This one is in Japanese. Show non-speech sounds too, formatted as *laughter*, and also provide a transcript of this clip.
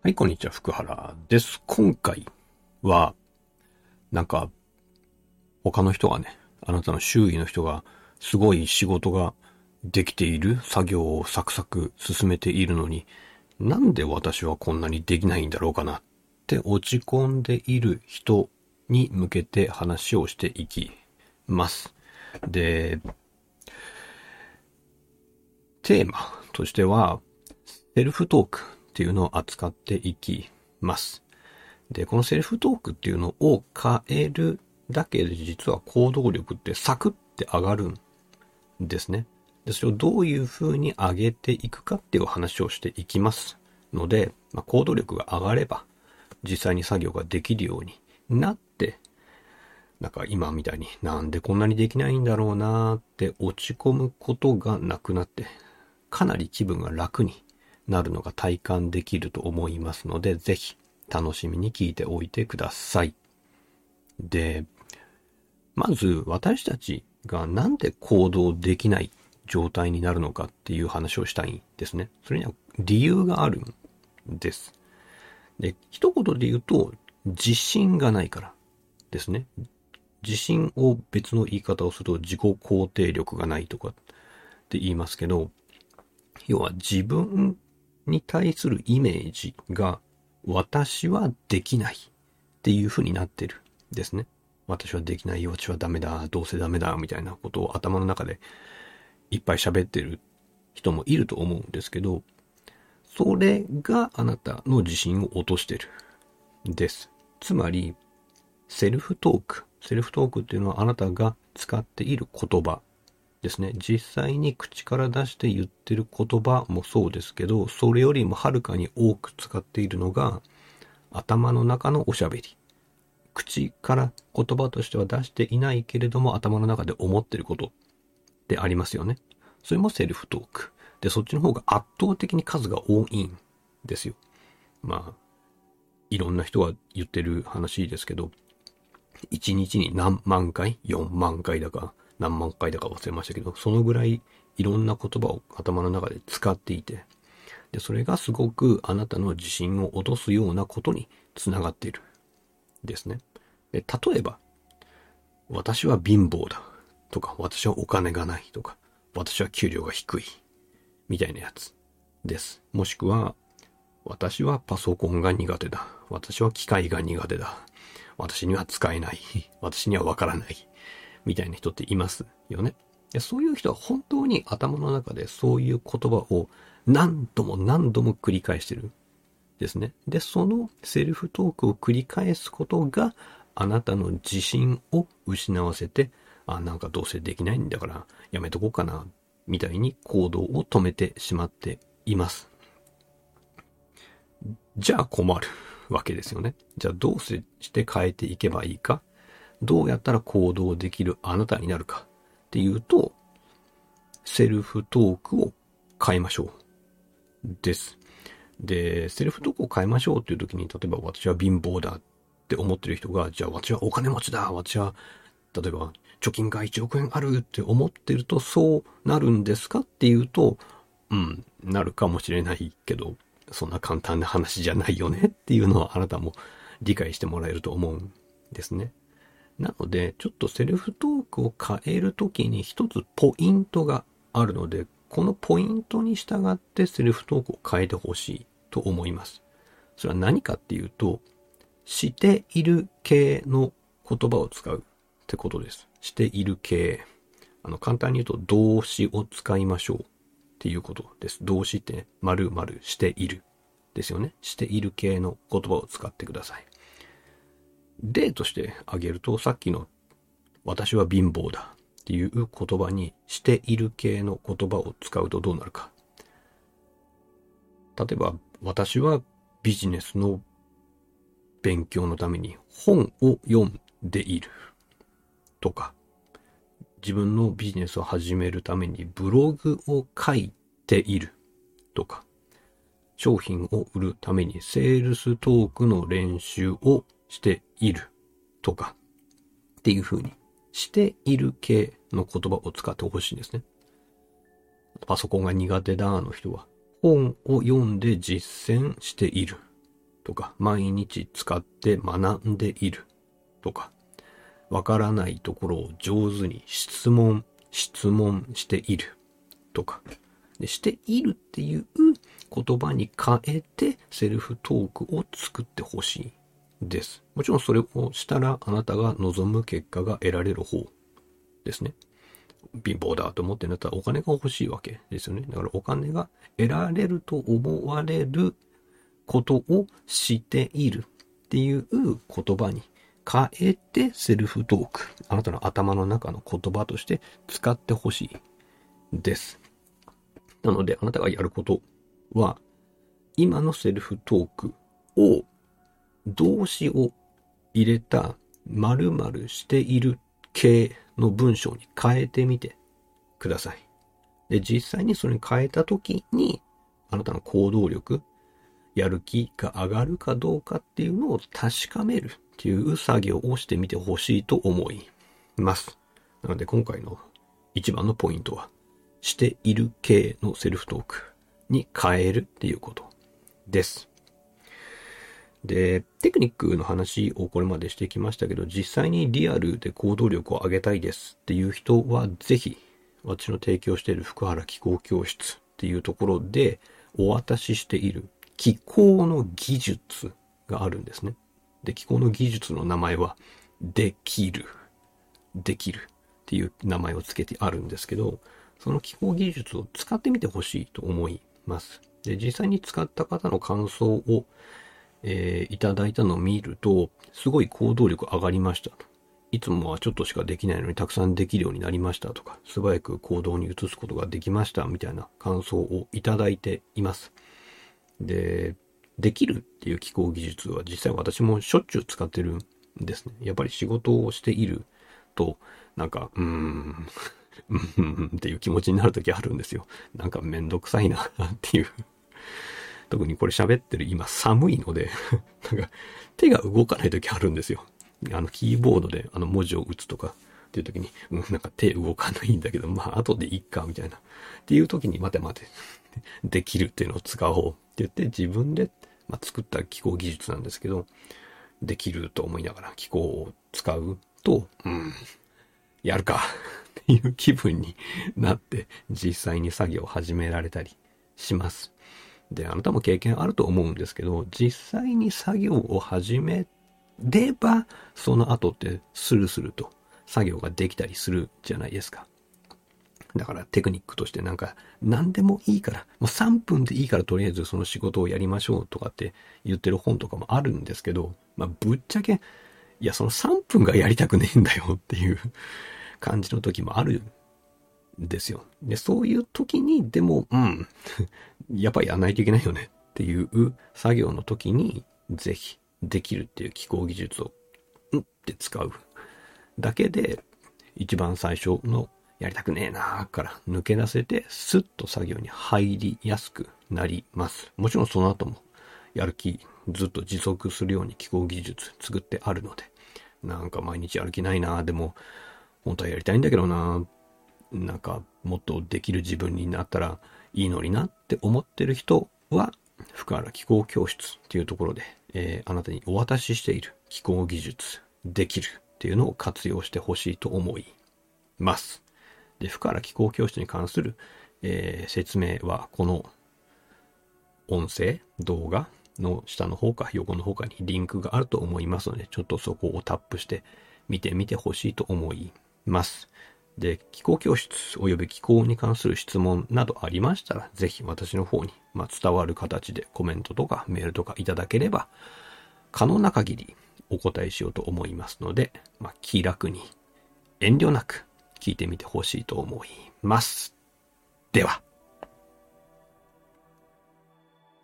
はい、こんにちは、福原です。今回は、なんか、他の人がね、あなたの周囲の人が、すごい仕事ができている作業をサクサク進めているのに、なんで私はこんなにできないんだろうかなって落ち込んでいる人に向けて話をしていきます。で、テーマとしては、セルフトークっていうのを扱っていきます。で、このセルフトークっていうのを変えるだけで実は行動力ってサクって上がるんですね。で、それをどういう風に上げていくかっていう話をしていきますので、まあ、行動力が上がれば実際に作業ができるようになって、なんか今みたいになんでこんなにできないんだろうなーって落ち込むことがなくなって、かなり気分が楽になるのが体感できると思いますので、ぜひ楽しみに聞いておいてください。で、まず私たちがなんで行動できない状態になるのかっていう話をしたいんですね。それには理由があるんです。で、一言で言うと、自信がないからですね。自信を別の言い方をすると自己肯定力がないとかって言いますけど、要は自分に対するイメージが私はできないっていう風になってるですね。私はできない、私はダメだ、どうせダメだ、みたいなことを頭の中でいっぱい喋ってる人もいると思うんですけど、それがあなたの自信を落としてるんです。つまり、セルフトーク。セルフトークっていうのはあなたが使っている言葉ですね。実際に口から出して言ってる言葉もそうですけど、それよりもはるかに多く使っているのが、頭の中のおしゃべり。口から言葉としては出していないけれども、頭の中で思ってることってありますよね。それもセルフトーク。で、そっちの方が圧倒的に数が多いんですよ。まあ、いろんな人が言ってる話ですけど、1日に何万回 ?4 万回だか、何万回だか忘れましたけど、そのぐらいいろんな言葉を頭の中で使っていて、で、それがすごくあなたの自信を落とすようなことにつながっている。ですね。で、例えば、私は貧乏だ。とか、私はお金がない。とか、私は給料が低い。みたいなやつです。もしくは、私はパソコンが苦手だ。私は機械が苦手だ。私には使えない。私にはわからない。みたいな人っていますよね。そういう人は本当に頭の中でそういう言葉を何度も何度も繰り返してる。ですね。で、そのセルフトークを繰り返すことがあなたの自信を失わせて、あ、なんかどうせできないんだからやめとこうかな、みたいに行動を止めてしまっています。じゃあ困るわけですよね。じゃあどうして変えていけばいいかどうやったら行動できるあなたになるかっていうと、セルフトークを変えましょう。です。で、セルフトークを変えましょうっていう時に、例えば私は貧乏だって思ってる人が、じゃあ私はお金持ちだ私は、例えば貯金が1億円あるって思ってるとそうなるんですかっていうと、うん、なるかもしれないけど、そんな簡単な話じゃないよねっていうのはあなたも理解してもらえると思うんですね。なので、ちょっとセルフトークを変えるときに一つポイントがあるので、このポイントに従ってセルフトークを変えてほしいと思います。それは何かっていうと、している系の言葉を使うってことです。している系。あの、簡単に言うと動詞を使いましょうっていうことです。動詞ってね〇〇しているですよね。している系の言葉を使ってください。例として挙げると、さっきの私は貧乏だっていう言葉にしている系の言葉を使うとどうなるか。例えば、私はビジネスの勉強のために本を読んでいる。とか、自分のビジネスを始めるためにブログを書いている。とか、商品を売るためにセールストークの練習をしているとかっていう風にしている系の言葉を使ってほしいんですね。パソコンが苦手だの人は本を読んで実践しているとか、毎日使って学んでいるとか、わからないところを上手に質問、質問しているとか、でしているっていう言葉に変えてセルフトークを作ってほしいです。もちろんそれをしたらあなたが望む結果が得られる方ですね。貧乏だと思ってんだったらお金が欲しいわけですよね。だからお金が得られると思われることをしているっていう言葉に変えてセルフトーク。あなたの頭の中の言葉として使ってほしいです。なのであなたがやることは今のセルフトークを動詞を入れた〇〇している系の文章に変えてみてください。で、実際にそれに変えたときに、あなたの行動力、やる気が上がるかどうかっていうのを確かめるっていう作業をしてみてほしいと思います。なので今回の一番のポイントは、している系のセルフトークに変えるっていうことです。で、テクニックの話をこれまでしてきましたけど、実際にリアルで行動力を上げたいですっていう人は、ぜひ、私の提供している福原気候教室っていうところでお渡ししている気候の技術があるんですね。で、気候の技術の名前は、できる。できるっていう名前を付けてあるんですけど、その気候技術を使ってみてほしいと思います。で、実際に使った方の感想をえー、いただいたのを見ると、すごい行動力上がりましたと。いつもはちょっとしかできないのにたくさんできるようになりましたとか、素早く行動に移すことができましたみたいな感想をいただいています。で、できるっていう機構技術は実際私もしょっちゅう使ってるんですね。やっぱり仕事をしていると、なんか、うーん、*laughs* うんっていう気持ちになるときあるんですよ。なんかめんどくさいなっていう特にこれ喋ってる今寒いので *laughs* なんか手が動かない時あるんですよ。あのキーボードであの文字を打つとかっていう時に、うん、なんか手動かないんだけど、まあ後でいっか、みたいな。っていう時に待て待て、*laughs* できるっていうのを使おうって言って自分で、まあ、作った機構技術なんですけど、できると思いながら機構を使うと、うん、やるかっていう気分になって実際に作業を始められたりします。で、あなたも経験あると思うんですけど、実際に作業を始めれば、その後ってスルスルと作業ができたりするじゃないですか。だからテクニックとしてなんか何でもいいから、もう3分でいいからとりあえずその仕事をやりましょうとかって言ってる本とかもあるんですけど、まあぶっちゃけ、いやその3分がやりたくねえんだよっていう感じの時もあるんですよ。で、そういう時に、でも、うん、やっぱりやらないといけないよねっていう作業の時に、ぜひできるっていう機構技術を、うんって使う。だけで、一番最初のやりたくねえなーから抜け出せて、スッと作業に入りやすくなります。もちろんその後も、やる気ずっと持続するように機構技術作ってあるので、なんか毎日やる気ないなーでも、本当はやりたいんだけどなー。なんかもっとできる自分になったらいいのになって思ってる人は、福原気候教室っていうところで、えー、あなたにお渡ししている気候技術、できるっていうのを活用してほしいと思います。で、福原気候教室に関する、えー、説明はこの音声、動画の下の方か横の方かにリンクがあると思いますので、ちょっとそこをタップして見てみてほしいと思います。で、気候教室及び気候に関する質問などありましたら、ぜひ私の方に、まあ、伝わる形でコメントとかメールとかいただければ、可能な限りお答えしようと思いますので、まあ、気楽に遠慮なく聞いてみてほしいと思います。では。